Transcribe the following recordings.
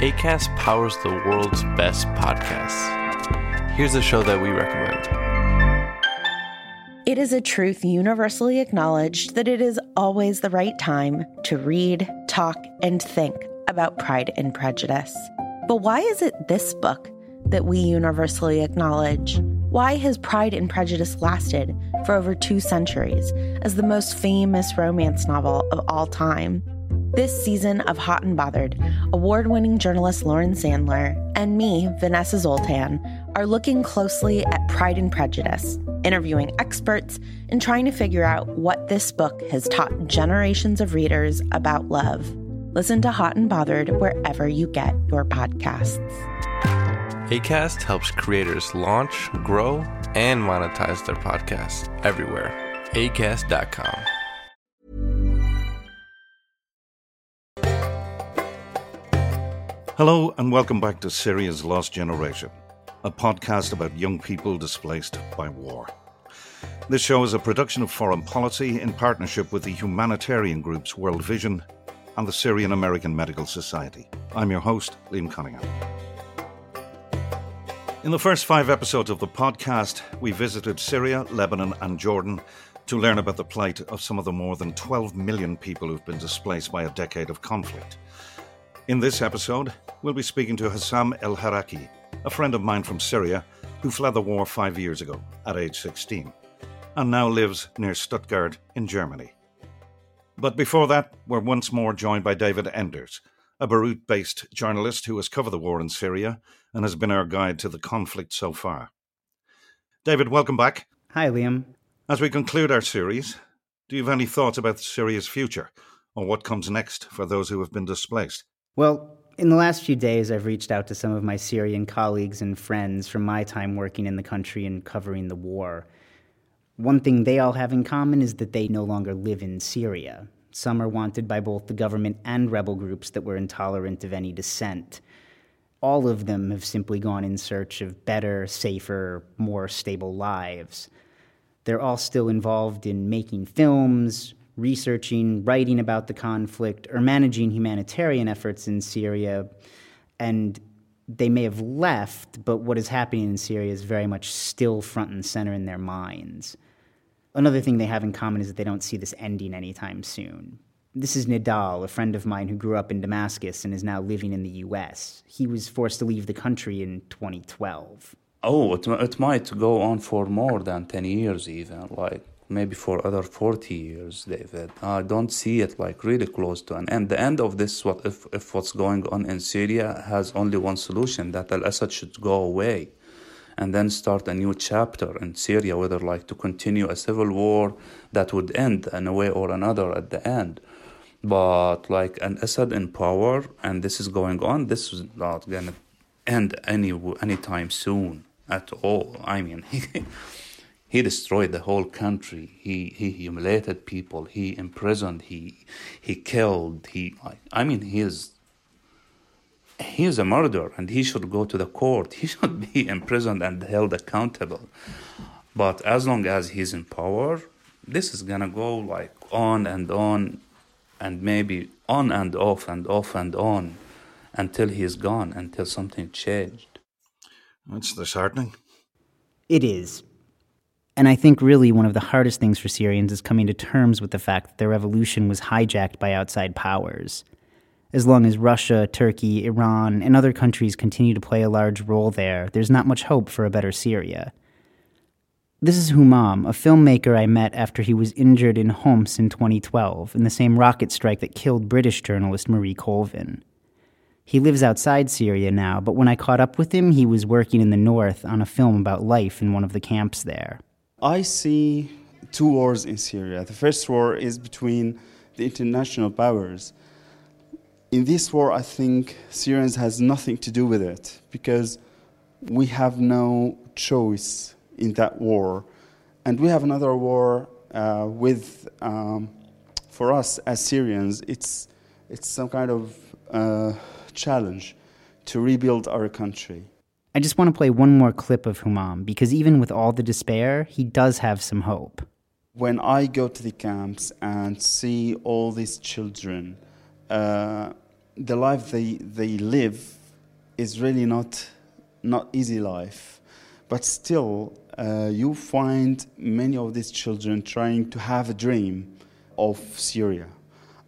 ACAST powers the world's best podcasts. Here's a show that we recommend. It is a truth universally acknowledged that it is always the right time to read, talk, and think about Pride and Prejudice. But why is it this book that we universally acknowledge? Why has Pride and Prejudice lasted for over two centuries as the most famous romance novel of all time? This season of Hot and Bothered, award winning journalist Lauren Sandler and me, Vanessa Zoltan, are looking closely at Pride and Prejudice, interviewing experts, and trying to figure out what this book has taught generations of readers about love. Listen to Hot and Bothered wherever you get your podcasts. ACAST helps creators launch, grow, and monetize their podcasts everywhere. ACAST.com. Hello, and welcome back to Syria's Lost Generation, a podcast about young people displaced by war. This show is a production of Foreign Policy in partnership with the humanitarian groups World Vision and the Syrian American Medical Society. I'm your host, Liam Cunningham. In the first five episodes of the podcast, we visited Syria, Lebanon, and Jordan to learn about the plight of some of the more than 12 million people who've been displaced by a decade of conflict. In this episode, we'll be speaking to Hassam El Haraki, a friend of mine from Syria who fled the war five years ago at age 16 and now lives near Stuttgart in Germany. But before that, we're once more joined by David Enders, a Beirut based journalist who has covered the war in Syria and has been our guide to the conflict so far. David, welcome back. Hi, Liam. As we conclude our series, do you have any thoughts about Syria's future or what comes next for those who have been displaced? Well, in the last few days, I've reached out to some of my Syrian colleagues and friends from my time working in the country and covering the war. One thing they all have in common is that they no longer live in Syria. Some are wanted by both the government and rebel groups that were intolerant of any dissent. All of them have simply gone in search of better, safer, more stable lives. They're all still involved in making films, researching, writing about the conflict, or managing humanitarian efforts in Syria. And they may have left, but what is happening in Syria is very much still front and center in their minds. Another thing they have in common is that they don't see this ending anytime soon. This is Nidal, a friend of mine who grew up in Damascus and is now living in the US. He was forced to leave the country in 2012. Oh, it, it might go on for more than 10 years, even. Like, maybe for other 40 years, David. I don't see it like really close to an end. The end of this, what if, if what's going on in Syria has only one solution that Al Assad should go away and then start a new chapter in Syria, whether like to continue a civil war that would end in a way or another at the end. But like an Assad in power, and this is going on, this is not gonna end any anytime soon at all. I mean. he destroyed the whole country. He he humiliated people. He imprisoned. He he killed. He I mean he is he is a murderer and he should go to the court. He should be imprisoned and held accountable. But as long as he's in power, this is gonna go like on and on, and maybe on and off and off and on, until he's gone, until something changed. That's disheartening. It is. And I think really one of the hardest things for Syrians is coming to terms with the fact that their revolution was hijacked by outside powers. As long as Russia, Turkey, Iran, and other countries continue to play a large role there, there's not much hope for a better Syria. This is Humam, a filmmaker I met after he was injured in Homs in 2012 in the same rocket strike that killed British journalist Marie Colvin. He lives outside Syria now, but when I caught up with him, he was working in the north on a film about life in one of the camps there. I see two wars in Syria. The first war is between the international powers. In this war, I think Syrians has nothing to do with it because we have no choice in that war, and we have another war uh, with, um, for us as Syrians, it's it's some kind of uh, challenge to rebuild our country. I just want to play one more clip of Humam because even with all the despair, he does have some hope. When I go to the camps and see all these children, uh, the life they, they live is really not, not easy life. But still, uh, you find many of these children trying to have a dream of Syria.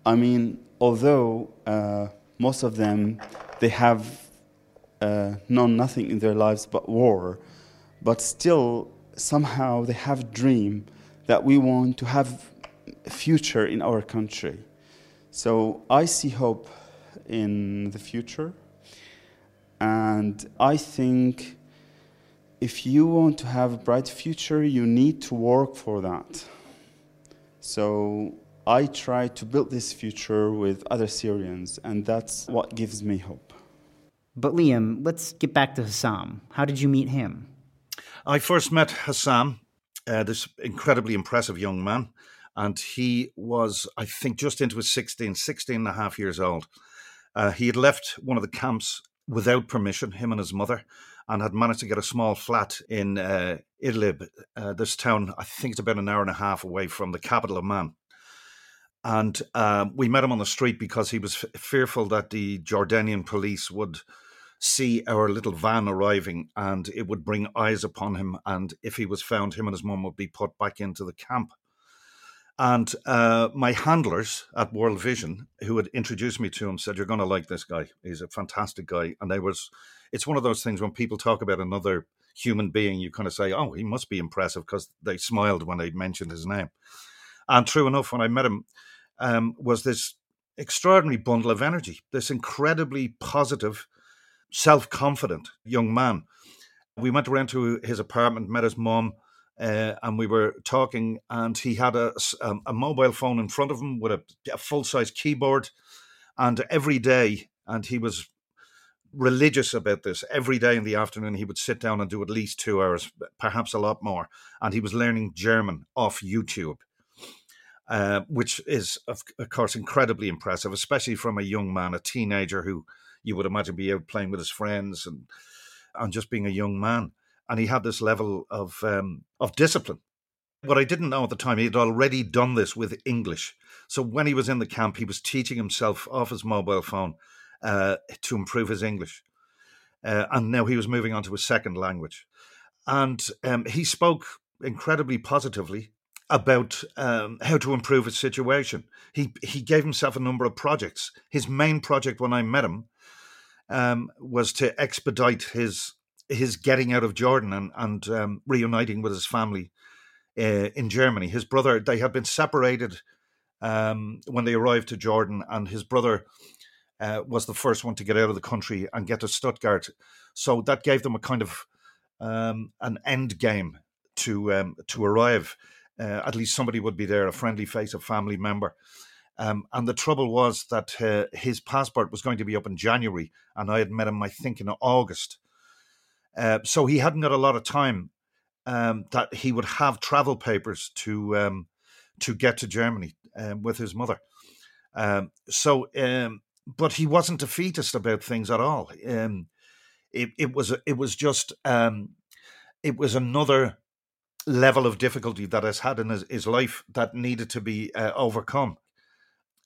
I mean, although uh, most of them they have uh, known nothing in their lives but war, but still somehow they have a dream that we want to have a future in our country. So I see hope in the future, and I think if you want to have a bright future, you need to work for that. So I try to build this future with other Syrians, and that's what gives me hope. But Liam, let's get back to Hassam. How did you meet him? I first met Hassam, uh, this incredibly impressive young man, and he was, I think, just into his 16, 16 and a half years old. Uh, he had left one of the camps without permission, him and his mother, and had managed to get a small flat in uh, Idlib, uh, this town, I think it's about an hour and a half away from the capital of Amman. And uh, we met him on the street because he was f- fearful that the Jordanian police would see our little van arriving and it would bring eyes upon him. And if he was found, him and his mum would be put back into the camp. And uh, my handlers at World Vision, who had introduced me to him, said, "You're going to like this guy. He's a fantastic guy." And they was, it's one of those things when people talk about another human being, you kind of say, "Oh, he must be impressive," because they smiled when they mentioned his name. And true enough, when I met him, um, was this extraordinary bundle of energy, this incredibly positive, self-confident young man. We went around to his apartment, met his mom uh, and we were talking, and he had a, um, a mobile phone in front of him with a, a full size keyboard. And every day, and he was religious about this. Every day in the afternoon, he would sit down and do at least two hours, perhaps a lot more. And he was learning German off YouTube, uh, which is, of, course, incredibly impressive, especially from a young man, a teenager who you would imagine be out playing with his friends and and just being a young man and he had this level of um, of discipline. What I didn't know at the time, he had already done this with English. So when he was in the camp, he was teaching himself off his mobile phone uh, to improve his English, uh, and now he was moving on to a second language, and um, he spoke incredibly positively about um, how to improve his situation. He he gave himself a number of projects. His main project when I met him um, was to expedite his his getting out of Jordan and, and um, reuniting with his family uh, in Germany. His brother, they had been separated um, when they arrived to Jordan, and his brother uh, was the first one to get out of the country and get to Stuttgart. So that gave them a kind of um, an end game to um, to arrive. Uh, at least somebody would be there, a friendly face, a family member. Um, and the trouble was that uh, his passport was going to be up in January, and I had met him, I think, in August. Uh, so he hadn't got a lot of time um, that he would have travel papers to um, to get to Germany um, with his mother. Um, so, um, but he wasn't defeatist about things at all. It, it was it was just it was another level of difficulty that has had in his, his life that needed to be uh, overcome,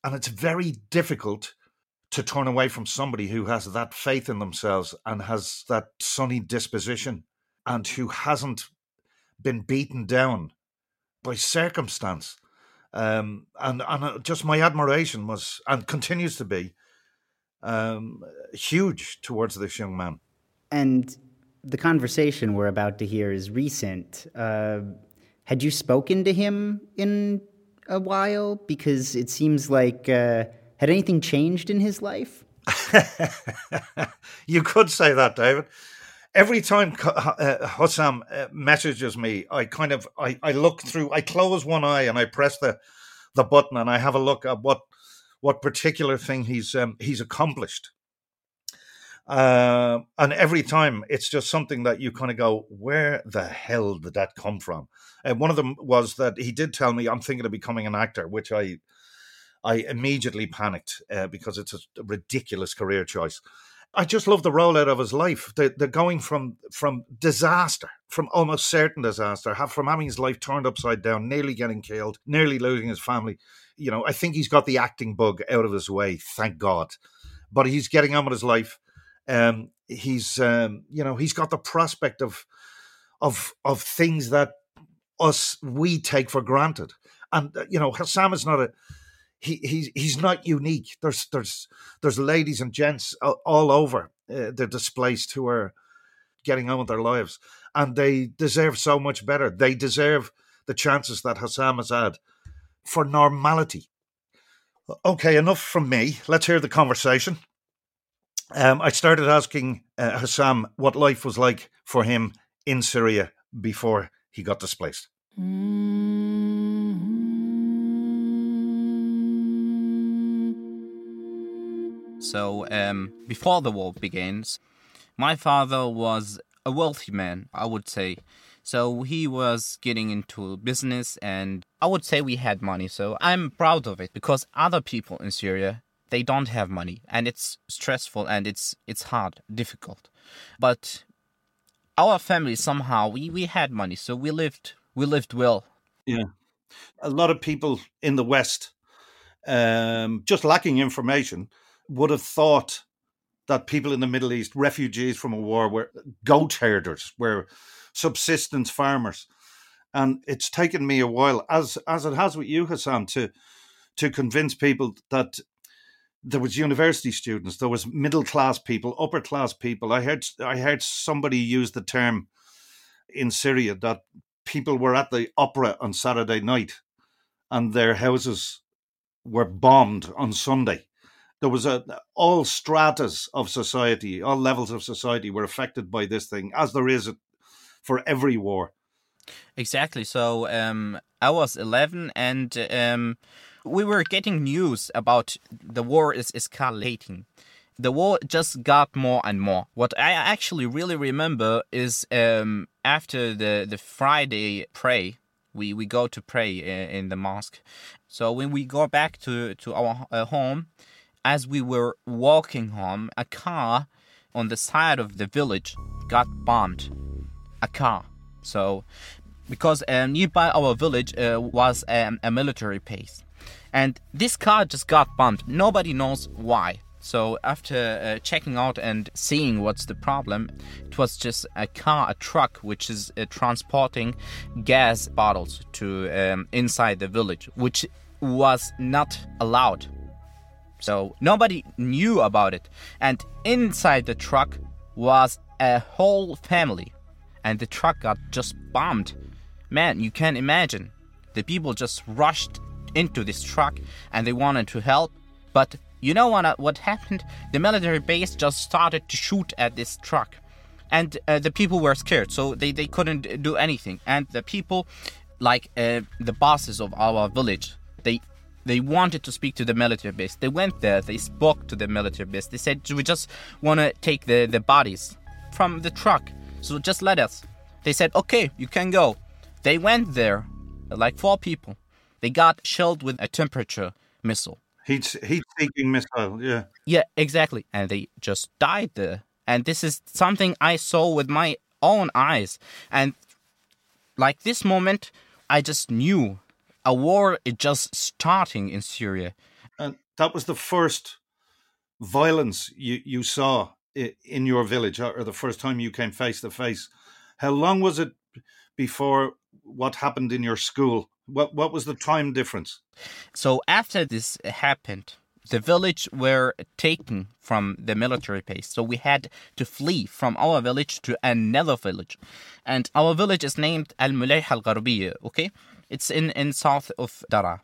and it's very difficult to turn away from somebody who has that faith in themselves and has that sunny disposition and who hasn't been beaten down by circumstance. Um, and and uh, just my admiration was and continues to be um, huge towards this young man. And the conversation we're about to hear is recent. Uh, had you spoken to him in a while? Because it seems like. Uh, had anything changed in his life? you could say that, David. Every time uh, Hassam uh, messages me, I kind of I, I look through. I close one eye and I press the the button and I have a look at what what particular thing he's um, he's accomplished. Uh, and every time it's just something that you kind of go, where the hell did that come from? And one of them was that he did tell me I'm thinking of becoming an actor, which I I immediately panicked uh, because it's a ridiculous career choice. I just love the rollout of his life. The, the going from from disaster, from almost certain disaster, have from having his life turned upside down, nearly getting killed, nearly losing his family. You know, I think he's got the acting bug out of his way, thank God. but he's getting on with his life. Um, he's um, you know he's got the prospect of of of things that us we take for granted, and uh, you know Hassam is not a he he's he's not unique. There's there's there's ladies and gents all over uh, the displaced who are getting on with their lives, and they deserve so much better. They deserve the chances that Hassam has had for normality. Okay, enough from me. Let's hear the conversation. Um, I started asking uh, Hassam what life was like for him in Syria before he got displaced. So, um, before the war begins, my father was a wealthy man, I would say. So he was getting into business, and I would say we had money. So I'm proud of it because other people in Syria they don't have money, and it's stressful and it's it's hard, difficult. But our family somehow we we had money, so we lived we lived well. Yeah, a lot of people in the West, um, just lacking information, would have thought that people in the Middle East, refugees from a war, were goat herders, were subsistence farmers. And it's taken me a while, as as it has with you, Hassam, to to convince people that there was university students, there was middle class people, upper class people. I heard I heard somebody use the term in Syria that people were at the opera on Saturday night and their houses were bombed on Sunday. There was a all stratas of society, all levels of society were affected by this thing, as there is for every war. Exactly. So um, I was 11 and um, we were getting news about the war is escalating. The war just got more and more. What I actually really remember is um, after the, the Friday pray, we, we go to pray in, in the mosque. So when we go back to, to our uh, home, as we were walking home, a car on the side of the village got bombed a car. So, because um, nearby our village uh, was um, a military base, and this car just got bumped. Nobody knows why. So after uh, checking out and seeing what's the problem, it was just a car, a truck, which is uh, transporting gas bottles to um, inside the village, which was not allowed. So nobody knew about it, and inside the truck was a whole family and the truck got just bombed. Man, you can't imagine. The people just rushed into this truck and they wanted to help, but you know what, what happened? The military base just started to shoot at this truck. And uh, the people were scared, so they, they couldn't do anything. And the people, like uh, the bosses of our village, they they wanted to speak to the military base. They went there, they spoke to the military base. They said, We just want to take the, the bodies from the truck. So just let us. They said, okay, you can go. They went there, like four people. They got shelled with a temperature missile. Heat, heat-seeking missile, yeah. Yeah, exactly. And they just died there. And this is something I saw with my own eyes. And like this moment, I just knew a war is just starting in Syria. And that was the first violence you, you saw in your village or the first time you came face to face. How long was it before what happened in your school? What what was the time difference? So after this happened, the village were taken from the military base. So we had to flee from our village to another village. And our village is named Al Mulayh Al Gharbiya, okay? It's in, in south of Dara.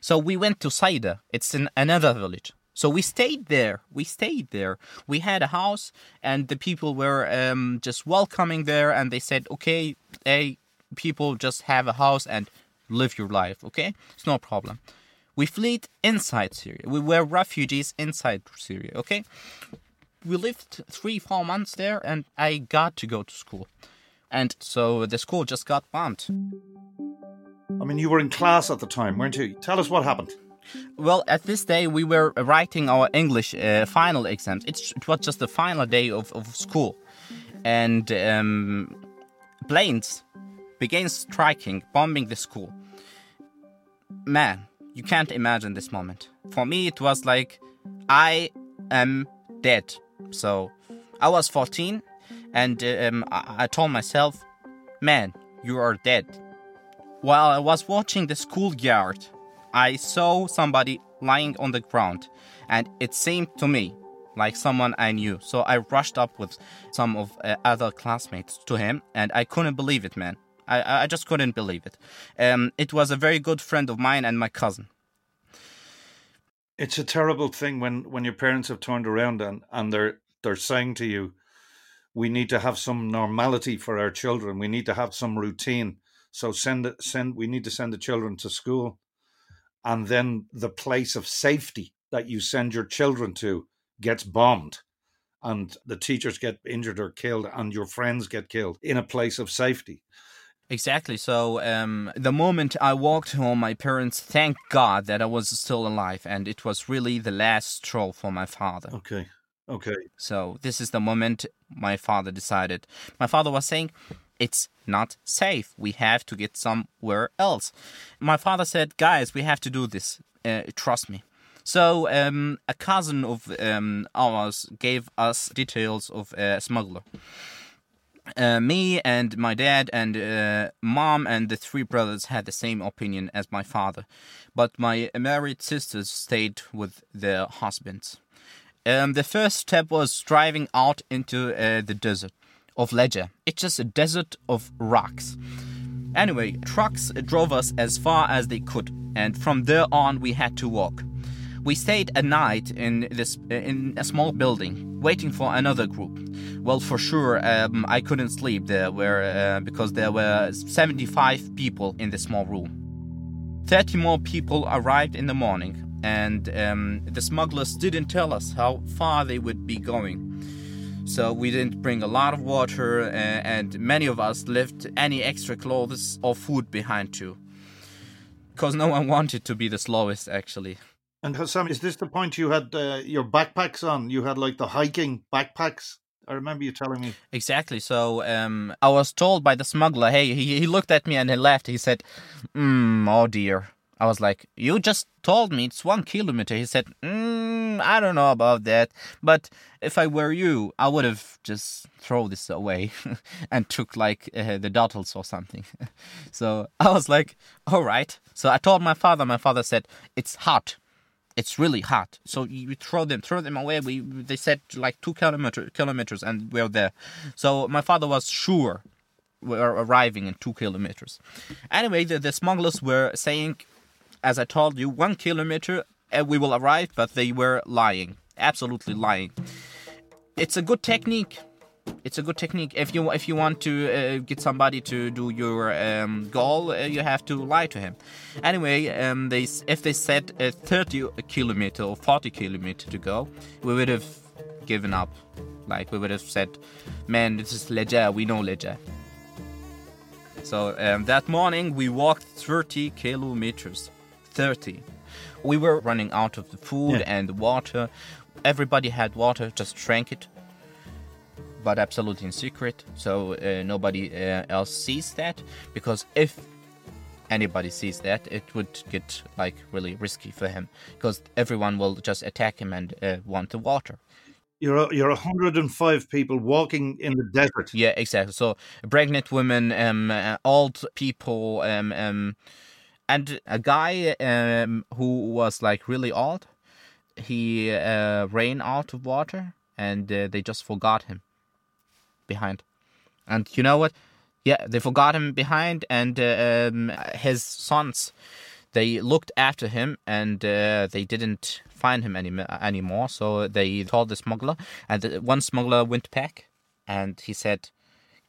So we went to Saida. It's in another village. So we stayed there. We stayed there. We had a house, and the people were um, just welcoming there, and they said, "Okay, hey, people, just have a house and live your life. Okay, it's no problem." We fled inside Syria. We were refugees inside Syria. Okay, we lived three, four months there, and I got to go to school, and so the school just got bombed. I mean, you were in class at the time, weren't you? Tell us what happened. Well, at this day, we were writing our English uh, final exams. It's, it was just the final day of, of school. And um, planes began striking, bombing the school. Man, you can't imagine this moment. For me, it was like I am dead. So I was 14 and um, I, I told myself, man, you are dead. While I was watching the schoolyard, I saw somebody lying on the ground and it seemed to me like someone I knew. So I rushed up with some of uh, other classmates to him and I couldn't believe it, man. I, I just couldn't believe it. Um, it was a very good friend of mine and my cousin. It's a terrible thing when, when your parents have turned around and, and they're they're saying to you, we need to have some normality for our children. We need to have some routine. So send send we need to send the children to school. And then the place of safety that you send your children to gets bombed and the teachers get injured or killed and your friends get killed in a place of safety. Exactly. So um, the moment I walked home, my parents thanked God that I was still alive, and it was really the last straw for my father. Okay. Okay. So this is the moment my father decided. My father was saying, "It's not safe. We have to get somewhere else." My father said, "Guys, we have to do this. Uh, trust me." So um, a cousin of um, ours gave us details of a smuggler uh, me and my dad and uh, mom and the three brothers had the same opinion as my father, but my married sisters stayed with their husbands. Um, the first step was driving out into uh, the desert of Leja. It's just a desert of rocks. Anyway, trucks drove us as far as they could, and from there on we had to walk. We stayed a night in this in a small building, waiting for another group. Well, for sure, um, I couldn't sleep there, where uh, because there were 75 people in the small room. 30 more people arrived in the morning, and um, the smugglers didn't tell us how far they would be going. So we didn't bring a lot of water, uh, and many of us left any extra clothes or food behind too. Because no one wanted to be the slowest, actually. And Hassam, is this the point you had uh, your backpacks on? You had like the hiking backpacks. I remember you telling me. Exactly. So um, I was told by the smuggler, hey, he, he looked at me and he laughed. He said, mm, oh dear. I was like, you just told me it's one kilometer. He said, mm, I don't know about that. But if I were you, I would have just throw this away and took like uh, the dottles or something. so I was like, all right. So I told my father. My father said, it's hot it's really hot. So you throw them, throw them away. We they said like two kilometer, kilometers, and we're there. So my father was sure we're arriving in two kilometers. Anyway, the, the smugglers were saying, as I told you, one kilometer and we will arrive, but they were lying, absolutely lying. It's a good technique it's a good technique. If you if you want to uh, get somebody to do your um, goal uh, you have to lie to him. Anyway um, they if they said a 30 kilometer or 40 kilometer to go we would have given up. Like we would have said man this is Leja we know Leja so um, that morning we walked 30 kilometers. 30 we were running out of the food yeah. and the water. Everybody had water just drank it but absolutely in secret, so uh, nobody uh, else sees that. Because if anybody sees that, it would get like really risky for him, because everyone will just attack him and uh, want the water. You're you're 105 people walking in the desert. Yeah, exactly. So pregnant women, um, uh, old people, um, um, and a guy um, who was like really old. He uh, ran out of water, and uh, they just forgot him behind. And you know what? Yeah, they forgot him behind, and uh, um, his sons, they looked after him, and uh, they didn't find him any anymore. So they told the smuggler, and one smuggler went back, and he said,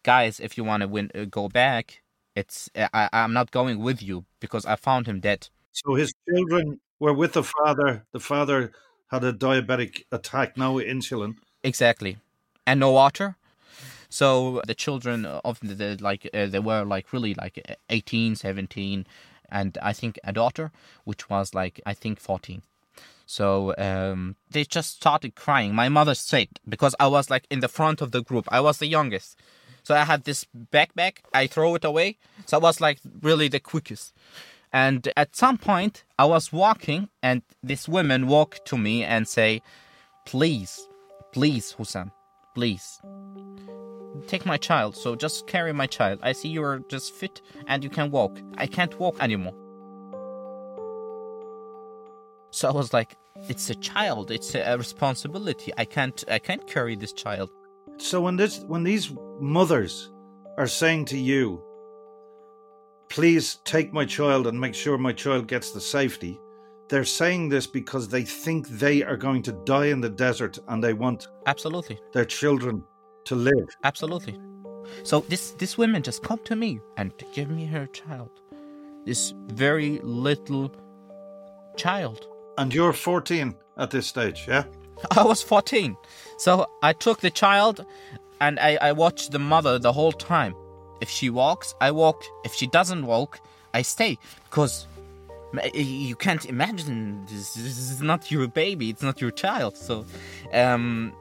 "Guys, if you want to win, uh, go back. It's I, I'm not going with you because I found him dead." So his children were with the father. The father had a diabetic attack, no insulin. Exactly, and no water so the children of the, the like uh, they were like really like 18, 17, and I think a daughter which was like I think 14. So um, they just started crying. My mother said because I was like in the front of the group. I was the youngest. So I had this backpack. I throw it away. So I was like really the quickest. And at some point, I was walking, and this woman walked to me and say, please, please, Hussein, please. Take my child, so just carry my child. I see you're just fit and you can walk. I can't walk anymore. So I was like, it's a child, it's a responsibility. I can't I can't carry this child. So when this when these mothers are saying to you, please take my child and make sure my child gets the safety, they're saying this because they think they are going to die in the desert and they want Absolutely. their children to live. Absolutely. So this this woman just come to me and give me her child. This very little child. And you're 14 at this stage, yeah? I was 14. So I took the child and I, I watched the mother the whole time. If she walks, I walk. If she doesn't walk, I stay. Because you can't imagine this, this is not your baby, it's not your child. So, um,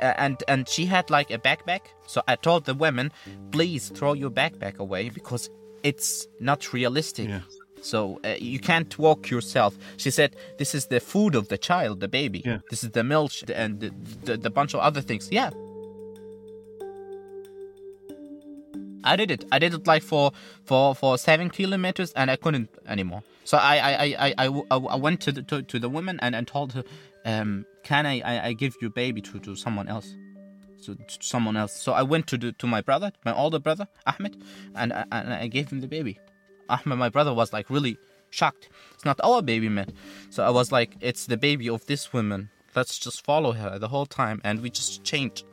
and and she had like a backpack. So I told the women, please throw your backpack away because it's not realistic. Yeah. So uh, you can't walk yourself. She said, "This is the food of the child, the baby. Yeah. This is the milk and the, the, the bunch of other things." Yeah. I did it. I did it like for for for seven kilometers, and I couldn't anymore. So I I I I, I, I went to the to, to the woman and, and told her, um, "Can I, I I give your baby to, to someone else?" To, to someone else. So I went to the, to my brother, my older brother Ahmed, and I, and I gave him the baby. Ahmed, my brother, was like really shocked. It's not our baby, man. So I was like, it's the baby of this woman. Let's just follow her the whole time, and we just changed.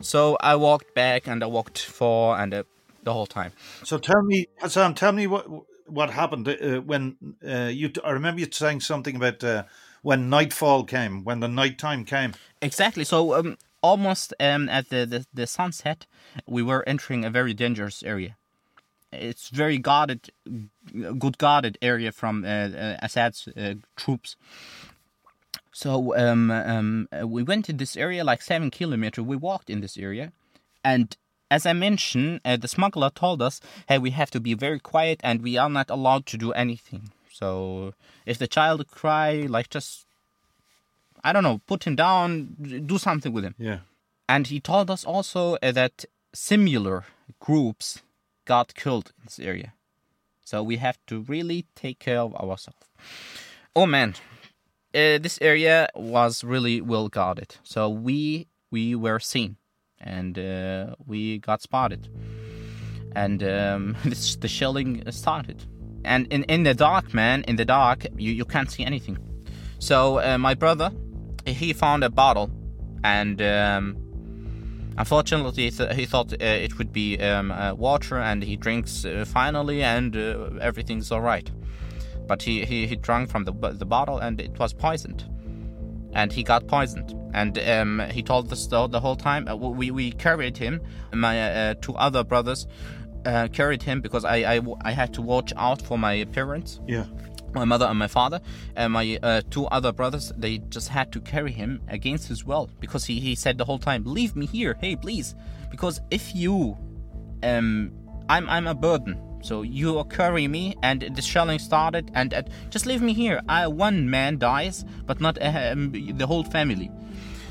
So I walked back, and I walked for, and uh, the whole time. So tell me, Hassan, tell me what what happened uh, when uh, you. I remember you saying something about uh, when nightfall came, when the night time came. Exactly. So um, almost um, at the, the the sunset, we were entering a very dangerous area. It's very guarded, good guarded area from uh, uh, Assad's uh, troops. So um, um, we went in this area like seven kilometer. We walked in this area, and as I mentioned, uh, the smuggler told us, "Hey, we have to be very quiet, and we are not allowed to do anything. So if the child cry, like just I don't know, put him down, do something with him." Yeah. And he told us also uh, that similar groups got killed in this area. So we have to really take care of ourselves. Oh man, uh, this area was really well guarded. So we we were seen, and uh, we got spotted, and um, this, the shelling started. And in, in the dark, man, in the dark, you, you can't see anything. So uh, my brother, he found a bottle, and um, Unfortunately, he thought uh, it would be um, uh, water, and he drinks uh, finally, and uh, everything's all right. But he, he, he drank from the, the bottle, and it was poisoned. And he got poisoned. And um, he told us the, the whole time. Uh, we, we carried him, my two other brothers uh, carried him because I, I, I had to watch out for my parents Yeah. my mother and my father and my uh, two other brothers they just had to carry him against his will because he, he said the whole time leave me here hey please. Because if you um i'm i'm a burden so you are carrying me and the shelling started and, and just leave me here. I, one man dies but not um, the whole family.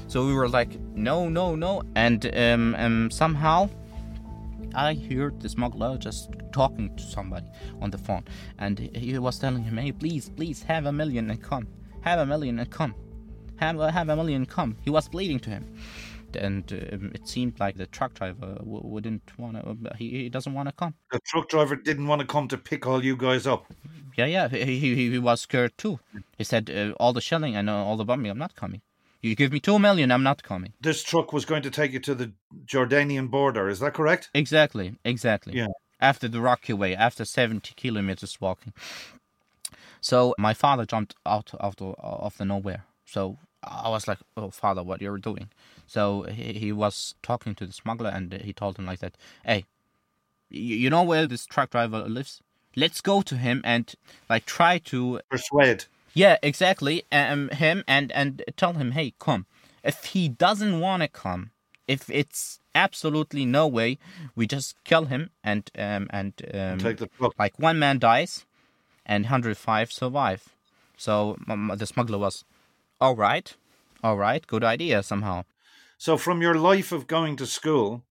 So we were like no no no and um, um somehow I heard the smuggler just talking to somebody on the phone, and he was telling him, "Hey, please, please, have a million and come, have a million and come, have a, have a million come." He was pleading to him, and um, it seemed like the truck driver w- wouldn't want to. He, he doesn't want to come. The truck driver didn't want to come to pick all you guys up. Yeah, yeah, he he, he was scared too. He said, uh, "All the shelling and uh, all the bombing, I'm not coming. You give me two million, I'm not coming." This truck was going to take you to the Jordanian border. Is that correct? Exactly, exactly. Yeah. After the rocky way, after 70 kilometers walking. So my father jumped out of the of the nowhere. So I was like, "Oh, father, what you're doing?" So he, he was talking to the smuggler, and he told him like that, "Hey, you, you know where this truck driver lives? Let's go to him and like try to Persuade. Yeah, exactly. Um, him and and tell him, hey, come. If he doesn't want to come, if it's absolutely no way, we just kill him and um and um Take the truck. like one man dies, and 105 survive. So um, the smuggler was, all right, All right, good idea somehow. So, from your life of going to school,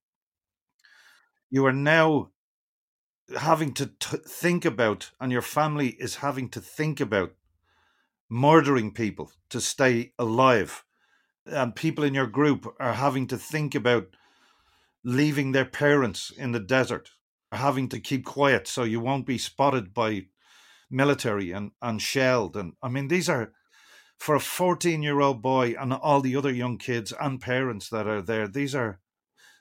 you are now having to t- think about, and your family is having to think about murdering people to stay alive. And people in your group are having to think about leaving their parents in the desert, having to keep quiet so you won't be spotted by military and, and shelled. And I mean, these are for a 14 year old boy and all the other young kids and parents that are there, these are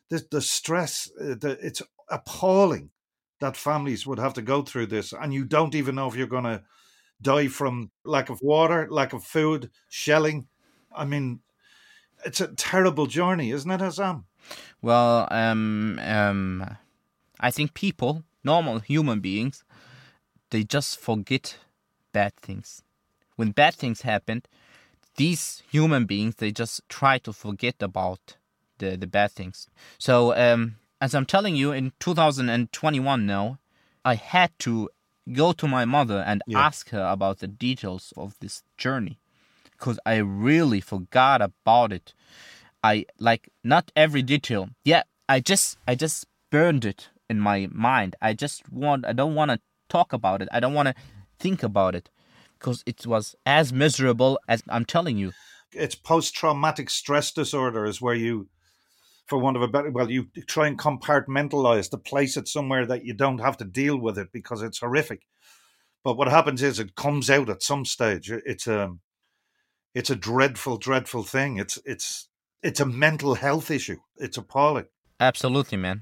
the, the stress, uh, the, it's appalling that families would have to go through this. And you don't even know if you're going to die from lack of water, lack of food, shelling. I mean, it's a terrible journey, isn't it, Hassan? Well, um, um, I think people, normal human beings, they just forget bad things when bad things happened, these human beings they just try to forget about the the bad things. So um, as I'm telling you, in 2021 now, I had to go to my mother and yeah. ask her about the details of this journey because I really forgot about it. I like not every detail. Yeah, I just I just burned it in my mind. I just want I don't want to talk about it. I don't want to think about it because it was as miserable as I'm telling you. It's post traumatic stress disorder, is where you, for want of a better, well, you try and compartmentalize to place it somewhere that you don't have to deal with it because it's horrific. But what happens is it comes out at some stage. It's a, it's a dreadful, dreadful thing. It's it's it's a mental health issue. It's appalling. Absolutely, man.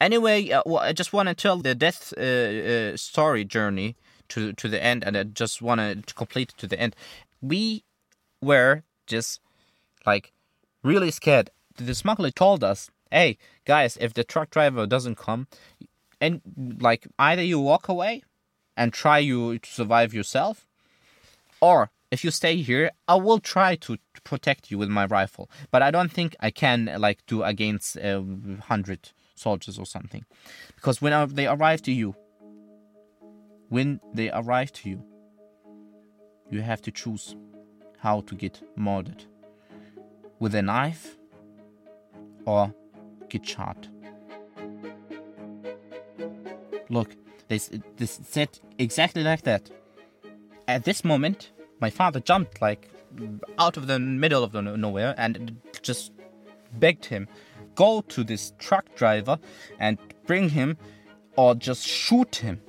Anyway, uh, well, I just want to tell the death uh, uh, story journey to to the end, and I just want to complete to the end. We were just like really scared. The smuggler told us, "Hey guys, if the truck driver doesn't come, and like either you walk away and try you to survive yourself, or if you stay here, I will try to protect you with my rifle. But I don't think I can like do against uh, hundred soldiers or something, because when they arrive to you, when they arrive to you, you have to choose how to get murdered with a knife or get shot. Look, this, this said exactly like that. At this moment, my father jumped like out of the middle of the nowhere and just begged him, go to this truck driver and bring him or just shoot him.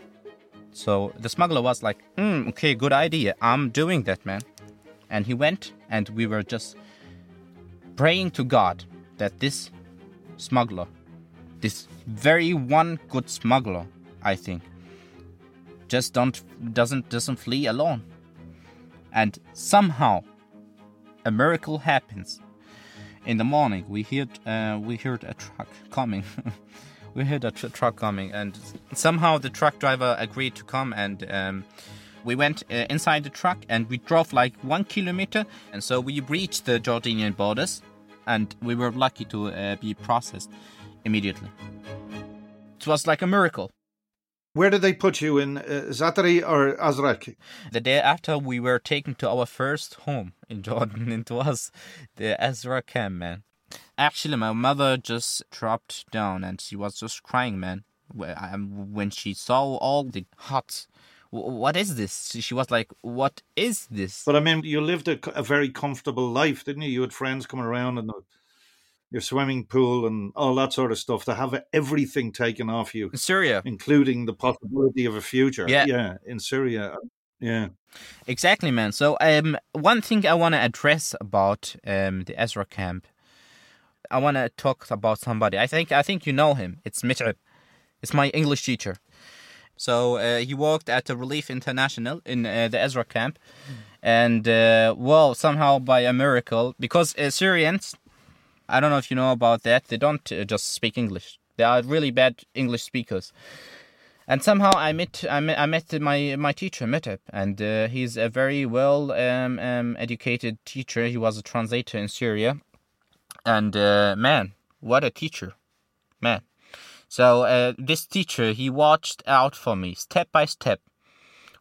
So the smuggler was like, mm, okay, good idea. I'm doing that, man. And he went, and we were just praying to God that this smuggler, this very one good smuggler, I think, just don't doesn't doesn't flee alone. And somehow, a miracle happens. In the morning, we heard uh, we heard a truck coming. we heard a tr- truck coming, and somehow the truck driver agreed to come, and um, we went uh, inside the truck and we drove like one kilometer, and so we reached the Jordanian borders, and we were lucky to uh, be processed immediately. It was like a miracle. Where did they put you in uh, Zaatari or Azraq? The day after, we were taken to our first home in Jordan. It was the Azraq camp, man. Actually, my mother just dropped down and she was just crying, man. When she saw all the huts, what is this? She was like, "What is this?" But I mean, you lived a, a very comfortable life, didn't you? You had friends coming around and your swimming pool and all that sort of stuff. To have everything taken off you, in Syria, including the possibility of a future. Yeah, yeah, in Syria. Yeah. Exactly, man. So, um, one thing I want to address about um the Azraq camp I want to talk about somebody. I think I think you know him. It's Mit'ab. It's my English teacher. So uh, he worked at the Relief International in uh, the Azraq camp, and uh, well, somehow by a miracle, because uh, Syrians, I don't know if you know about that, they don't uh, just speak English. They are really bad English speakers. And somehow I met I met, I met my my teacher Mit'ab, and uh, he's a very well um, um, educated teacher. He was a translator in Syria, and uh, man, what a teacher, man. So uh, this teacher, he watched out for me step by step.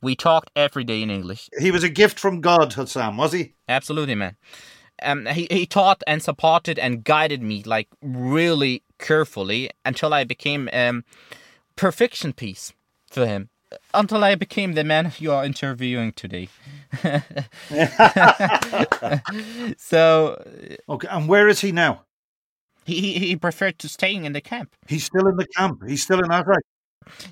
We talked every day in English. He was a gift from God, Hassan, was he? Absolutely, man. um, he, he taught and supported and guided me like really carefully until I became um, perfection piece for him. Until I became the man you are interviewing today. so Okay, and where is he now? He, he preferred to staying in the camp. He's still in the camp. He's still in Azraq.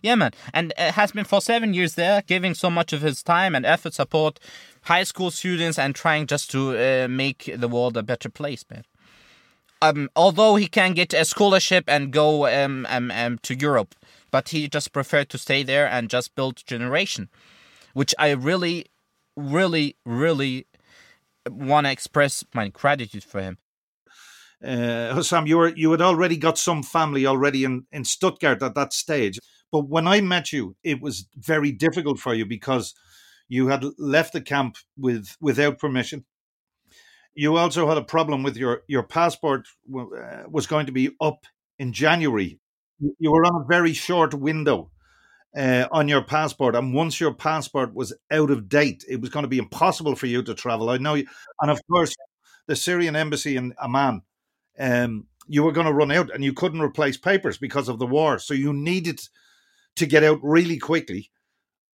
Yeah, man, and uh, has been for seven years there, giving so much of his time and effort support high school students and trying just to uh, make the world a better place, man. Um, although he can get a scholarship and go um, um, um to Europe, but he just preferred to stay there and just build generation, which I really, really, really want to express my gratitude for him. Uh, Hussam, you were you had already got some family already in, in Stuttgart at that stage. But when I met you, it was very difficult for you because you had left the camp with without permission. You also had a problem with your your passport uh, was going to be up in January. You were on a very short window uh, on your passport, and once your passport was out of date, it was going to be impossible for you to travel. I know, you, and of course, the Syrian embassy in Amman, um, you were going to run out, and you couldn't replace papers because of the war. So you needed to get out really quickly.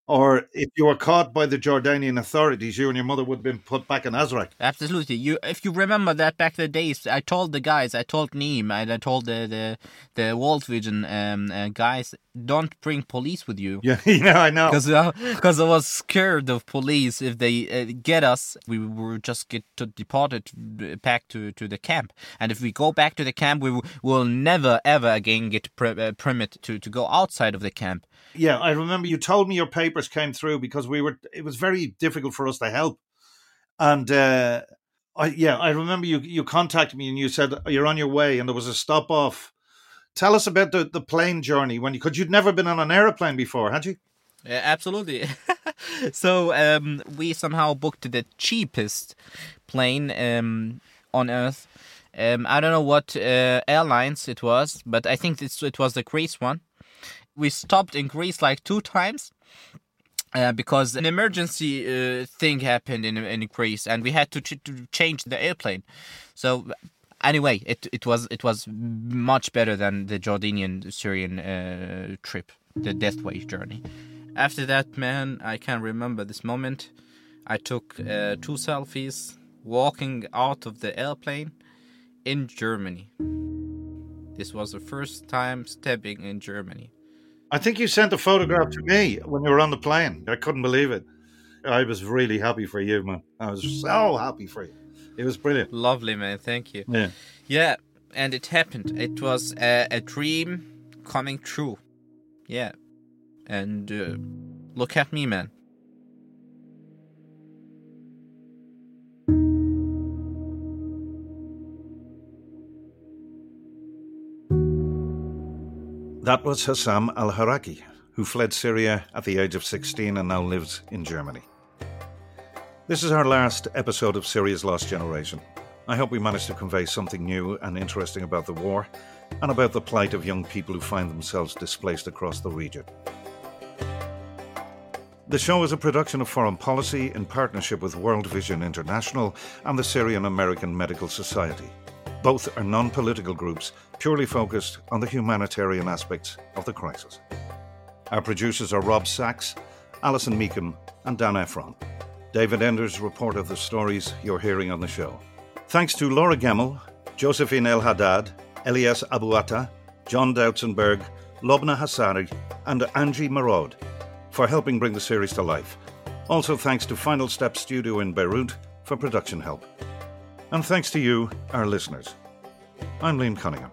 Or if you were caught by the Jordanian authorities, you and your mother would have been put back in Azraq. Absolutely. You, if you remember that back the days, I told the guys, I told Neem, and I told the the the World Vision um, uh, guys, don't bring police with you. Yeah, yeah, I know. Because because I was scared of police. If they uh, get us, we will just get to deported uh, back to, to the camp. And if we go back to the camp, we will, will never ever again get pre- uh, permit to, to go outside of the camp. Yeah, I remember you told me your papers came through because we were. It was very difficult for us to help, and uh, I yeah, I remember you you contacted me and you said you're on your way and there was a stop off. Tell us about the, the plane journey when you because you'd never been on an aeroplane before, had you? Yeah, absolutely. so um, we somehow booked the cheapest plane um, on Earth. Um, I don't know what uh, airlines it was, but I think it was the Greece one we stopped in Greece like two times. Uh, because an emergency uh, thing happened in in Greece, and we had to, ch- to change the airplane. So anyway, it it was it was much better than the Jordanian Syrian uh, trip, the Deathway journey. After that, man, I can remember this moment. I took uh, two selfies walking out of the airplane in Germany. This was the first time stepping in Germany. I think you sent a photograph to me when you were on the plane. I couldn't believe it. I was really happy for you, man. I was so happy for you. It was brilliant. Lovely, man. Thank you. Yeah. Yeah, and it happened. It was a, a dream coming true. Yeah. And uh, look at me, man. That was Hussam al Haraki, who fled Syria at the age of 16 and now lives in Germany. This is our last episode of Syria's Lost Generation. I hope we managed to convey something new and interesting about the war and about the plight of young people who find themselves displaced across the region. The show is a production of Foreign Policy in partnership with World Vision International and the Syrian American Medical Society. Both are non political groups purely focused on the humanitarian aspects of the crisis. Our producers are Rob Sachs, Alison Meekham, and Dan Ephron. David Enders report of the stories you're hearing on the show. Thanks to Laura Gemmel, Josephine El Haddad, Elias Abuata, John Doutzenberg, Lobna Hassari, and Angie Marod for helping bring the series to life. Also, thanks to Final Step Studio in Beirut for production help. And thanks to you, our listeners. I'm Liam Cunningham.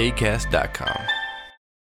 ACAST.com.